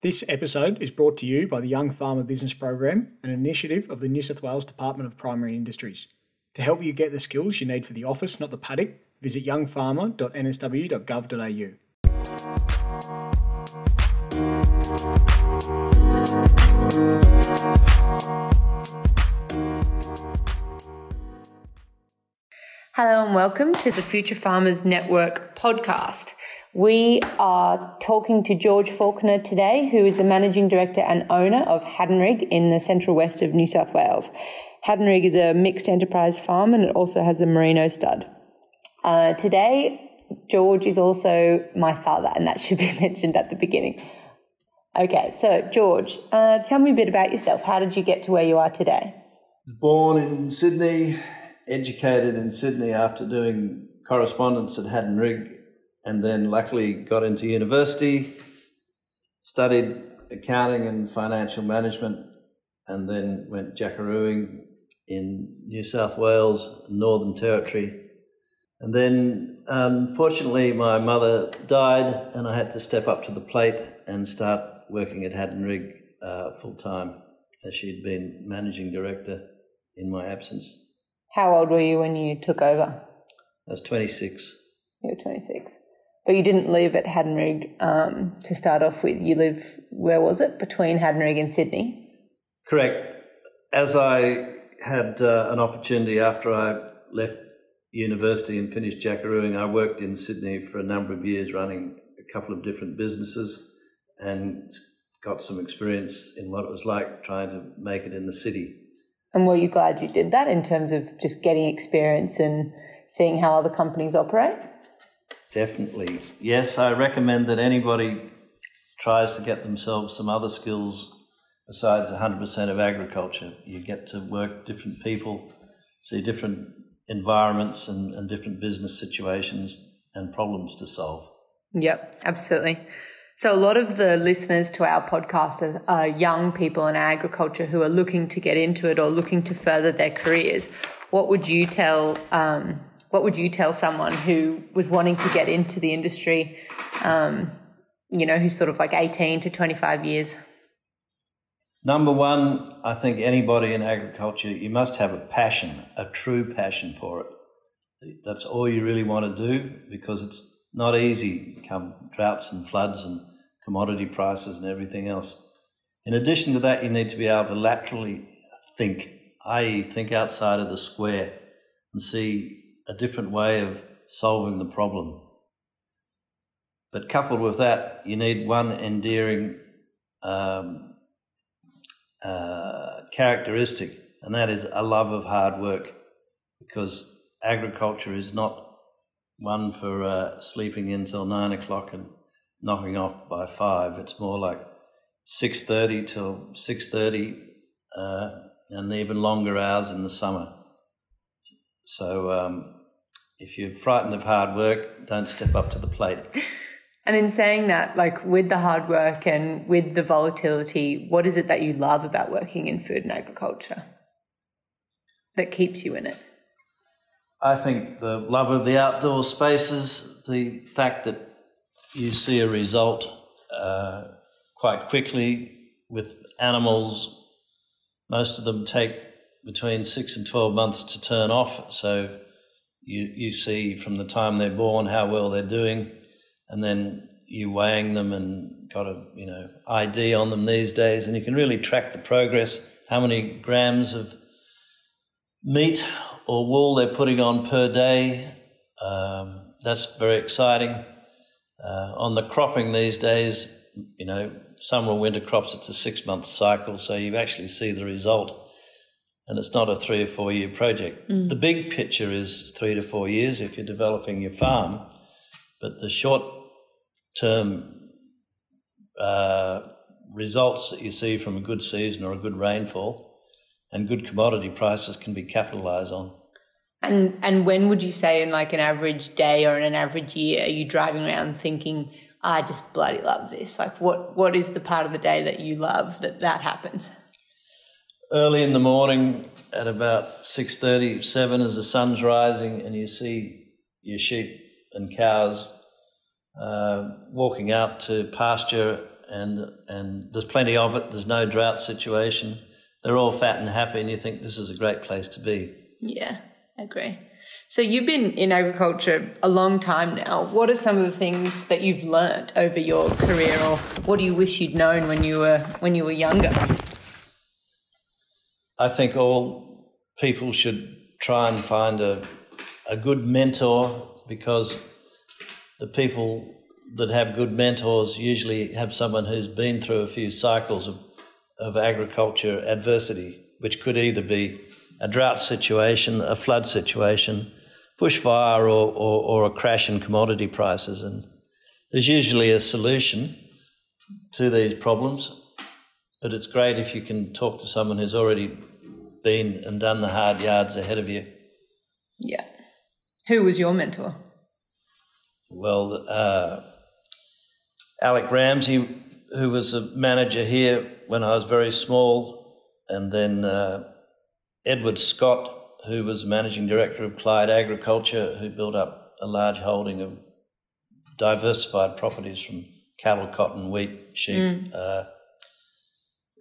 This episode is brought to you by the Young Farmer Business Program, an initiative of the New South Wales Department of Primary Industries. To help you get the skills you need for the office, not the paddock, visit youngfarmer.nsw.gov.au. Hello and welcome to the Future Farmers Network podcast. We are talking to George Falkiner today, who is the managing director and owner of Haddon Rig in the central west of New South Wales. Haddon Rig is a mixed enterprise farm and it also has a merino stud. Uh, today, George is also my father, and that should be mentioned at the beginning. Okay, so George, uh, tell me a bit about yourself. How did you get to where you are today? Born in Sydney, educated in Sydney after doing correspondence at Haddon Rig, and then luckily got into university, studied accounting and financial management, and then went jackarooing in New South Wales, Northern Territory. And then, unfortunately, my mother died, and I had to step up to the plate and start working at Haddon Rig uh, full time, as she'd been managing director in my absence. How old were you when you took over? I was 26. You were 26. But you didn't live at Haddon Rig um, to start off with. You live, where was it? Between Haddon Rig and Sydney? Correct. As I had uh, an opportunity after I left university and finished jackarooing, I worked in Sydney for a number of years running a couple of different businesses and got some experience in what it was like trying to make it in the city. And were you glad you did that in terms of just getting experience and seeing how other companies operate? Definitely. Yes, I recommend that anybody tries to get themselves some other skills besides 100% of agriculture. You get to work different people, see different environments and, and different business situations and problems to solve. Yep, absolutely. So, a lot of the listeners to our podcast are, are, young people in agriculture who are looking to get into it or looking to further their careers. What would you tell? Um, what would you tell someone who was wanting to get into the industry? Um, you know, who's sort of like eighteen to twenty-five years. Number one, I think anybody in agriculture, you must have a passion, a true passion for it. That's all you really want to do because it's not easy come droughts and floods and commodity prices and everything else. In addition to that, you need to be able to laterally think, i.e., think outside of the square and see a different way of solving the problem. But coupled with that, you need one endearing um, uh, characteristic, and that is a love of hard work, because agriculture is not one for uh, sleeping until nine o'clock and knocking off by five. It's more like six thirty till six thirty, uh, and even longer hours in the summer. So, um, if you're frightened of hard work, don't step up to the plate. And in saying that, like with the hard work and with the volatility, what is it that you love about working in food and agriculture that keeps you in it? I think the love of the outdoor spaces, the fact that you see a result uh, quite quickly with animals. Most of them take between six and 12 months to turn off. So you, you see from the time they're born how well they're doing, and then you weighing them and got a you know ID on them these days, and you can really track the progress, how many grams of meat or wool they're putting on per day. Um, that's very exciting. Uh, on the cropping these days, you know, summer or winter crops, it's a six month cycle, so you actually see the result. And it's not a three or four year project. Mm. The big picture is three to four years if you're developing your farm, but the short term uh, results that you see from a good season or a good rainfall and good commodity prices can be capitalized on. And and when would you say in like an average day or in an average year are you driving around thinking I just bloody love this? Like what what is the part of the day that you love that that happens? Early in the morning at about 6:30, 7 as the sun's rising and you see your sheep and cows uh, walking out to pasture and and there's plenty of it. There's no drought situation. They're all fat and happy, and you think this is a great place to be. Yeah, I agree. So you've been in agriculture a long time now. What are some of the things that you've learnt over your career, or what do you wish you'd known when you were when you were younger? I think all people should try and find a a good mentor because the people that have good mentors usually have someone who's been through a few cycles of, of agriculture adversity, which could either be a drought situation, a flood situation, bushfire, or, or, or a crash in commodity prices. And there's usually a solution to these problems, but it's great if you can talk to someone who's already been and done the hard yards ahead of you. Yeah. Who was your mentor? Well, uh, Alec Ramsey, who was a manager here when I was very small, and then uh, Edward Scott, who was managing director of Clyde Agriculture, who built up a large holding of diversified properties from cattle, cotton, wheat, sheep mm. uh,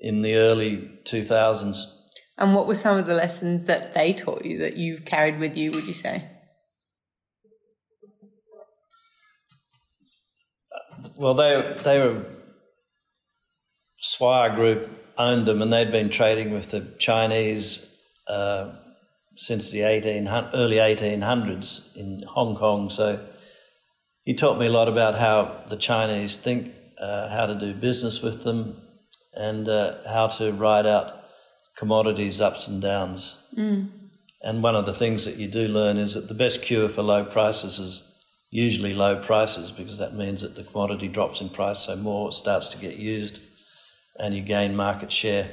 in the early 2000s. And what were some of the lessons that they taught you that you've carried with you, would you say? Well, they they were Swire Group owned them, and they'd been trading with the Chinese uh, since the 18, early 1800s in Hong Kong. So he taught me a lot about how the Chinese think, uh, how to do business with them, and uh, how to ride out commodities ups and downs. Mm. And one of the things that you do learn is that the best cure for low prices is usually low prices because that means that the commodity drops in price, so more starts to get used and you gain market share.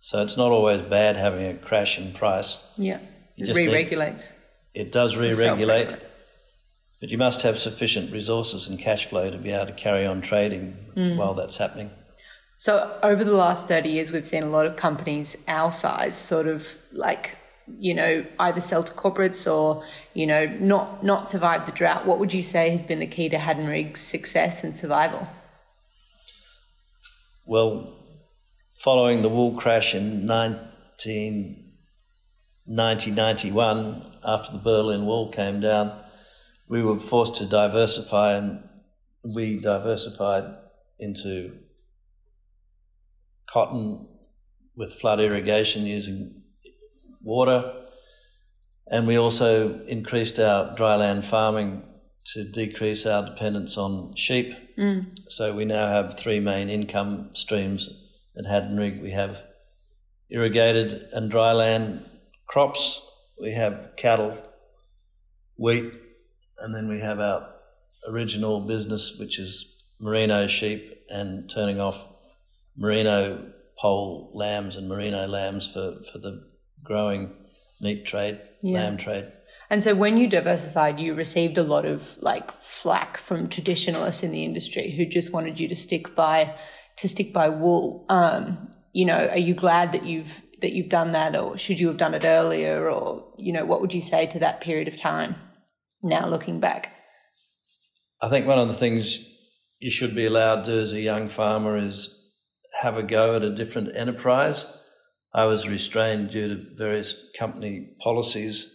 So it's not always bad having a crash in price. Yeah, it re-regulates. It does re-regulate, but you must have sufficient resources and cash flow to be able to carry on trading mm. while that's happening. So over the last 30 years, we've seen a lot of companies our size sort of like you know, either sell to corporates or, you know, not not survive the drought, what would you say has been the key to Haddon Rig's success and survival? Well, following the wool crash in 1991, after the Berlin Wall came down, we were forced to diversify and we diversified into cotton with flood irrigation using water. And we also increased our dryland farming to decrease our dependence on sheep. Mm. So we now have three main income streams at Haddon Rig. We have irrigated and dryland crops, we have cattle, wheat, and then we have our original business, which is merino sheep and turning off merino pole lambs and merino lambs for, for the growing meat trade, yeah. lamb trade. And so when you diversified, you received a lot of like flack from traditionalists in the industry who just wanted you to stick by to stick by wool. Um, you know, are you glad that you've that you've done that or should you have done it earlier or you know, what would you say to that period of time now looking back? I think one of the things you should be allowed to do as a young farmer is have a go at a different enterprise I was restrained due to various company policies.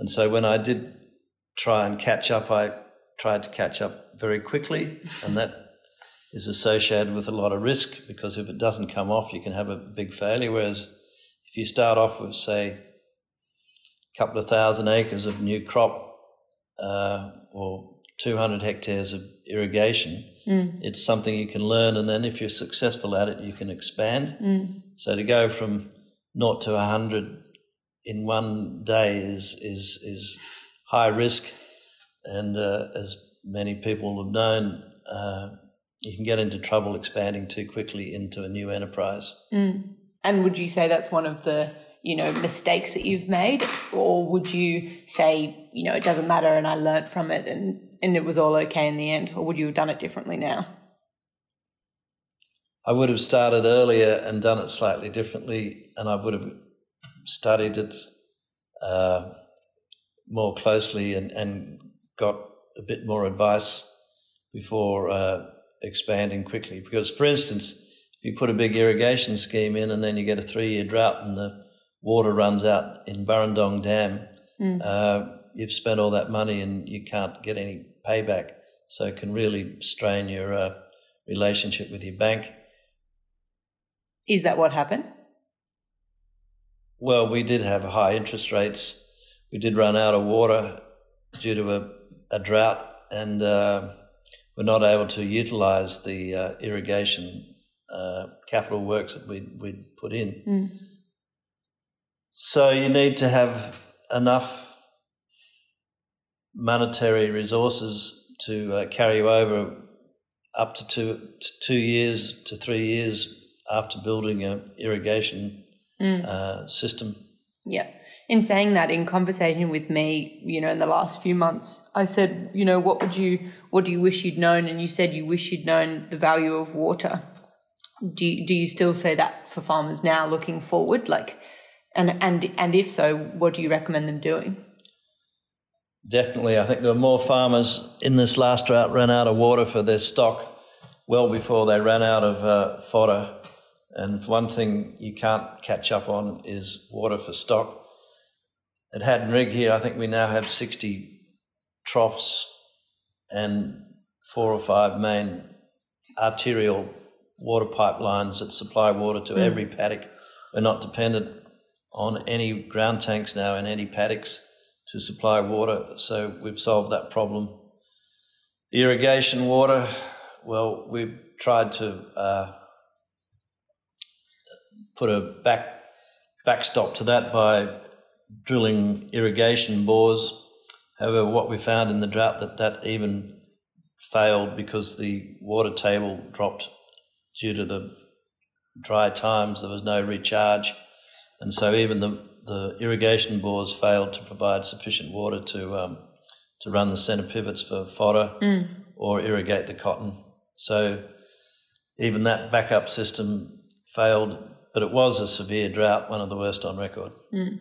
And so when I did try and catch up, I tried to catch up very quickly. And that is associated with a lot of risk because if it doesn't come off, you can have a big failure. Whereas if you start off with, say, a couple of thousand acres of new crop uh, or 200 hectares of irrigation, mm. it's something you can learn. And then if you're successful at it, you can expand. Mm. So to go from naught to 100 in one day is, is, is high risk. And uh, as many people have known, uh, you can get into trouble expanding too quickly into a new enterprise. Mm. And would you say that's one of the you know mistakes that you've made, or would you say you know it doesn't matter and I learnt from it and and it was all okay in the end, or would you have done it differently now? I would have started earlier and done it slightly differently, and I would have studied it uh, more closely and, and got a bit more advice before uh, expanding quickly. Because, for instance, if you put a big irrigation scheme in and then you get a three year drought and the water runs out in Burrendong Dam, mm. uh, you've spent all that money and you can't get any payback. So it can really strain your uh, relationship with your bank. Is that what happened? Well, we did have high interest rates. We did run out of water due to a, a drought, and uh, we're not able to utilise the uh, irrigation uh, capital works that we'd, we'd put in. Mm. So you need to have enough monetary resources to uh, carry you over up to two, to two years to three years after building an irrigation mm. uh, system. Yeah. In saying that, in conversation with me, you know, in the last few months, I said, you know, what would you, what do you wish you'd known? And you said you wish you'd known the value of water. Do you, do you still say that for farmers now, looking forward? Like, and and and if so, what do you recommend them doing? Definitely, I think there were more farmers in this last drought ran out of water for their stock well before they ran out of uh, fodder. And one thing you can't catch up on is water for stock. At Haddon Rig here, I think we now have 60 troughs and four or five main arterial water pipelines that supply water to mm. every paddock. We're not dependent on any ground tanks now in any paddocks to supply water, so we've solved that problem. The irrigation water, well, we've tried to uh, put a back backstop to that by drilling irrigation bores. However, what we found in the drought that that even failed because the water table dropped due to the dry times. There was no recharge, and so even the the irrigation bores failed to provide sufficient water to um, to run the centre pivots for fodder mm. or irrigate the cotton. So even that backup system failed, but it was a severe drought, one of the worst on record. Mm.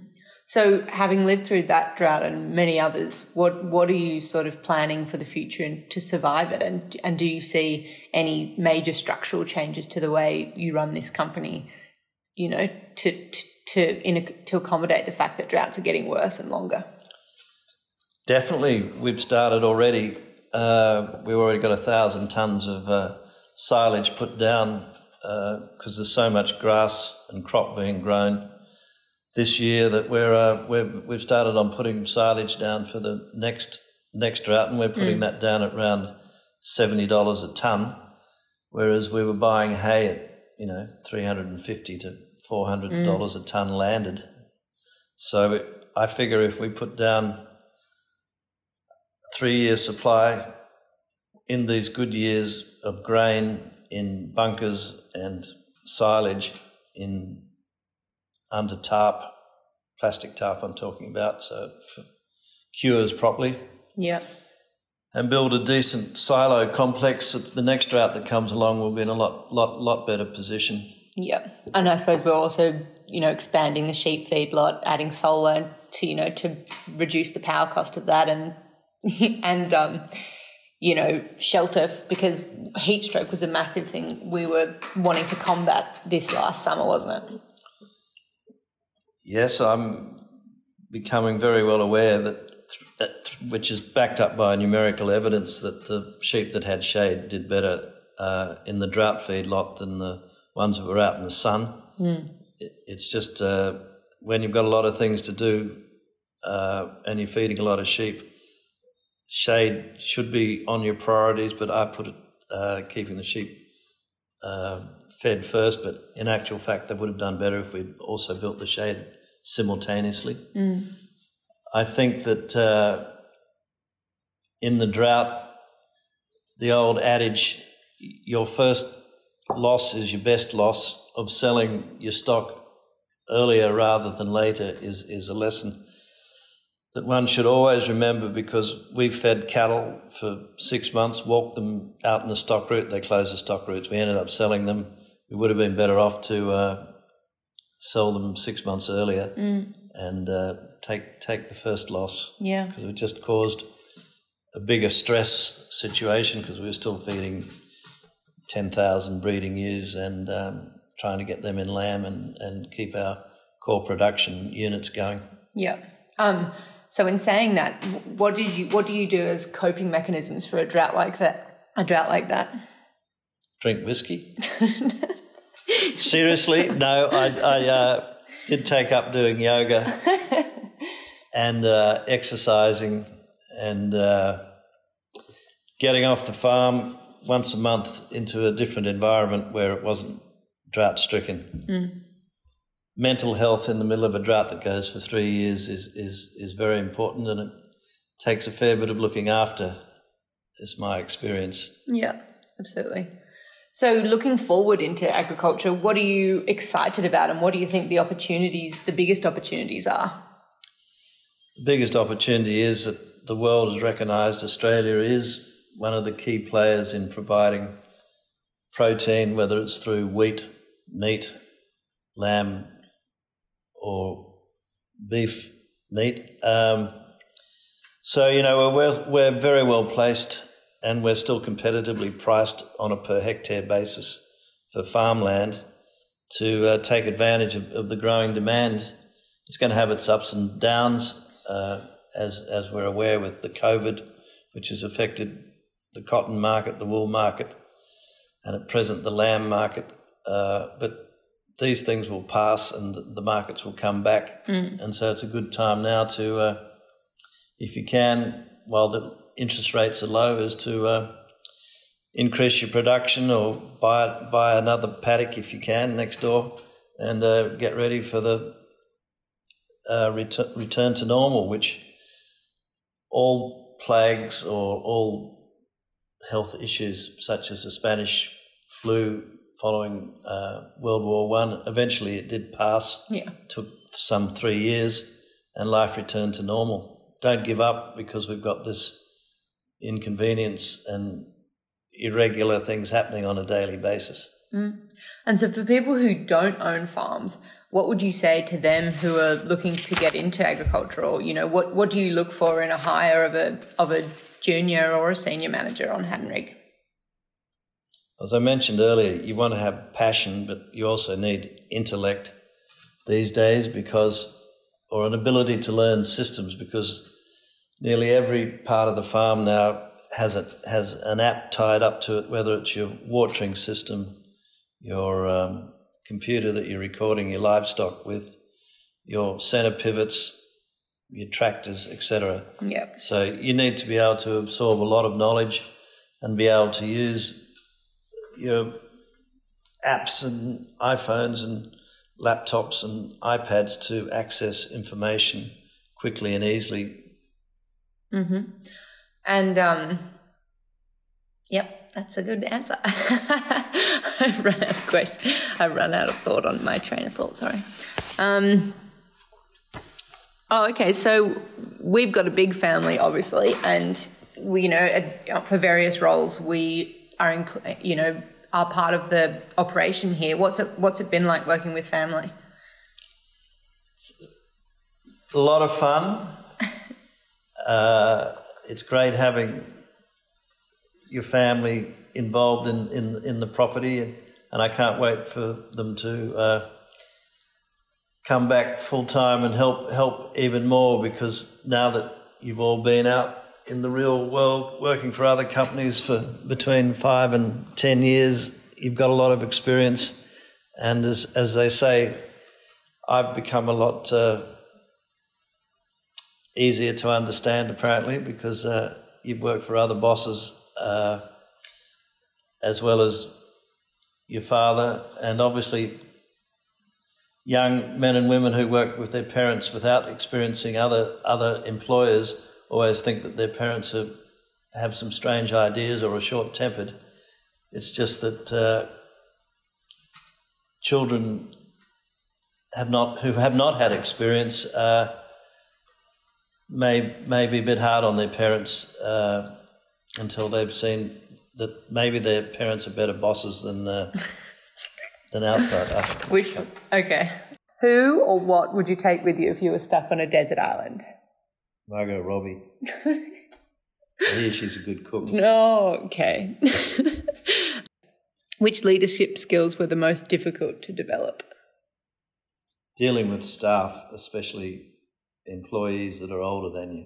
So, having lived through that drought and many others, what what are you sort of planning for the future to survive it? And and do you see any major structural changes to the way you run this company? You know, to to to, in a, to accommodate the fact that droughts are getting worse and longer. Definitely, we've started already. Uh, we've already got a thousand tons of uh, silage put down because uh, there's so much grass and crop being grown this year that we're, uh, we're we've started on putting silage down for the next next drought, and we're putting mm. that down at around seventy dollars a ton, whereas we were buying hay at you know three hundred and fifty to four hundred dollars mm. a ton landed. So I figure if we put down three year supply in these good years of grain in bunkers and silage in under tarp, plastic tarp I'm talking about, so it cures properly. Yeah. And build a decent silo complex. The next drought that comes along will be in a lot, lot, lot better position. Yeah, and I suppose we're also, you know, expanding the sheep feed lot, adding solar to, you know, to reduce the power cost of that, and and um, you know, shelter because heat stroke was a massive thing we were wanting to combat this last summer, wasn't it? Yes, I'm becoming very well aware that, which is backed up by numerical evidence, that the sheep that had shade did better uh, in the drought feed lot than the ones that were out in the sun. Mm. It, it's just uh, when you've got a lot of things to do uh, and you're feeding a lot of sheep, shade should be on your priorities, but I put it uh, keeping the sheep uh, fed first, but in actual fact, they would have done better if we'd also built the shade simultaneously. Mm. I think that uh, in the drought, the old adage, your first loss is your best loss, of selling your stock earlier rather than later is, is a lesson that one should always remember because we fed cattle for six months, walked them out in the stock route. They closed the stock routes. We ended up selling them. We would have been better off to uh, sell them six months earlier mm. and uh, take take the first loss. Yeah, because it just caused a bigger stress situation because we were still feeding 10,000 breeding ewes and um, trying to get them in lamb and, and keep our core production units going. Yeah. Um, so in saying that, what did you what do you do as coping mechanisms for a drought like that? A drought like that? Drink whiskey. Seriously, no. I, I uh, did take up doing yoga and uh, exercising and uh, getting off the farm once a month into a different environment where it wasn't drought stricken. Mm. Mental health in the middle of a drought that goes for three years is, is, is very important and it takes a fair bit of looking after, is my experience. Yeah, absolutely. So, looking forward into agriculture, what are you excited about and what do you think the opportunities, the biggest opportunities are? The biggest opportunity is that the world has recognised Australia is one of the key players in providing protein, whether it's through wheat, meat, lamb, or beef meat. Um, so, you know, we're, we're very well placed and we're still competitively priced on a per hectare basis for farmland to uh, take advantage of, of, the growing demand. It's going to have its ups and downs, uh, as, as we're aware with the COVID, which has affected the cotton market, the wool market, and at present the lamb market. Uh, but these things will pass and the markets will come back. Mm. And so it's a good time now to, uh, if you can, while the interest rates are low, is to uh, increase your production or buy buy another paddock if you can next door and uh, get ready for the uh, ret- return to normal, which all plagues or all health issues such as the Spanish flu following uh, World War One. Eventually, it did pass. Yeah, took some three years, and life returned to normal. Don't give up because we've got this inconvenience and irregular things happening on a daily basis. Mm. And so, for people who don't own farms, what would you say to them who are looking to get into agriculture? Or you know, what what do you look for in a hire of a of a junior or a senior manager on Haddon Rig? As I mentioned earlier, you want to have passion, but you also need intellect these days because, or an ability to learn systems because nearly every part of the farm now has a, has an app tied up to it, whether it's your watering system, your um, computer that you're recording your livestock with, your center pivots, your tractors, etc. Yep. So you need to be able to absorb a lot of knowledge and be able to use your apps and iPhones and laptops and iPads to access information quickly and easily. Mm-hmm. And um, yep, that's a good answer. I've run out of question. I've run out of thought on my train of thought. Sorry. Um, Oh, okay. So we've got a big family, obviously, and we, you know, for various roles, we are, in, you know, are part of the operation here. What's it What's it been like working with family? A lot of fun. uh, it's great having your family involved in, in, in the property, and, and I can't wait for them to uh, come back full time and help help even more because now that you've all been out in the real world working for other companies for between five and ten years, you've got a lot of experience, and as as they say, I've become a lot uh, easier to understand apparently because uh, you've worked for other bosses uh, as well as your father, and obviously young men and women who work with their parents without experiencing other other employers always think that their parents are, have some strange ideas or are short tempered. It's just that uh, children have not who have not had experience uh, may may be a bit hard on their parents uh, until they've seen that maybe their parents are better bosses than uh, than outside. Which okay. Who or what would you take with you if you were stuck on a desert island? Margot Robbie. I hear she's a good cook. No, okay. Which leadership skills were the most difficult to develop? Dealing with staff, especially employees that are older than you,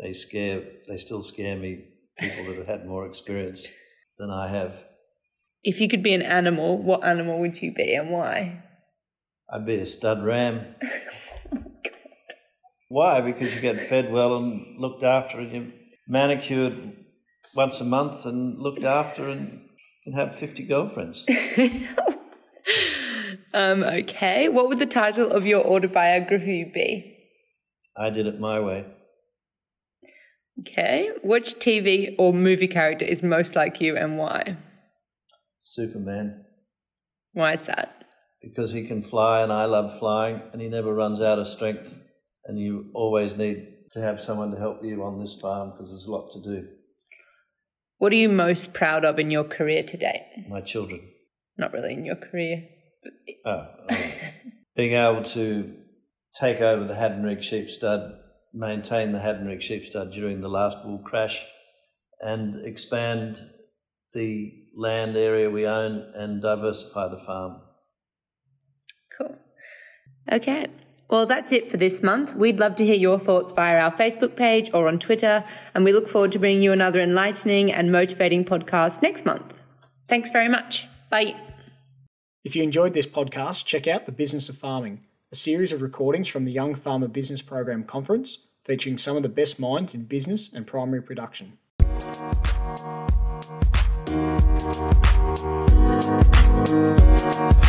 they scare. They still scare me. People that have had more experience than I have. If you could be an animal, what animal would you be and why? I'd be a stud ram. Why? Because you get fed well and looked after, and you're manicured once a month and looked after, and can have 50 girlfriends. um, okay. What would the title of your autobiography be? I did it my way. Okay. Which TV or movie character is most like you and why? Superman. Why is that? Because he can fly and I love flying and he never runs out of strength. And you always need to have someone to help you on this farm because there's a lot to do. What are you most proud of in your career to date? My children. Not really in your career. Oh, oh. being able to take over the Haddon Rig sheep stud, maintain the Haddon Rig sheep stud during the last wool crash, and expand the land area we own and diversify the farm. Cool. Okay. Well, that's it for this month. We'd love to hear your thoughts via our Facebook page or on Twitter, and we look forward to bringing you another enlightening and motivating podcast next month. Thanks very much. Bye. If you enjoyed this podcast, check out The Business of Farming, a series of recordings from the Young Farmer Business Program Conference featuring some of the best minds in business and primary production. Thank you.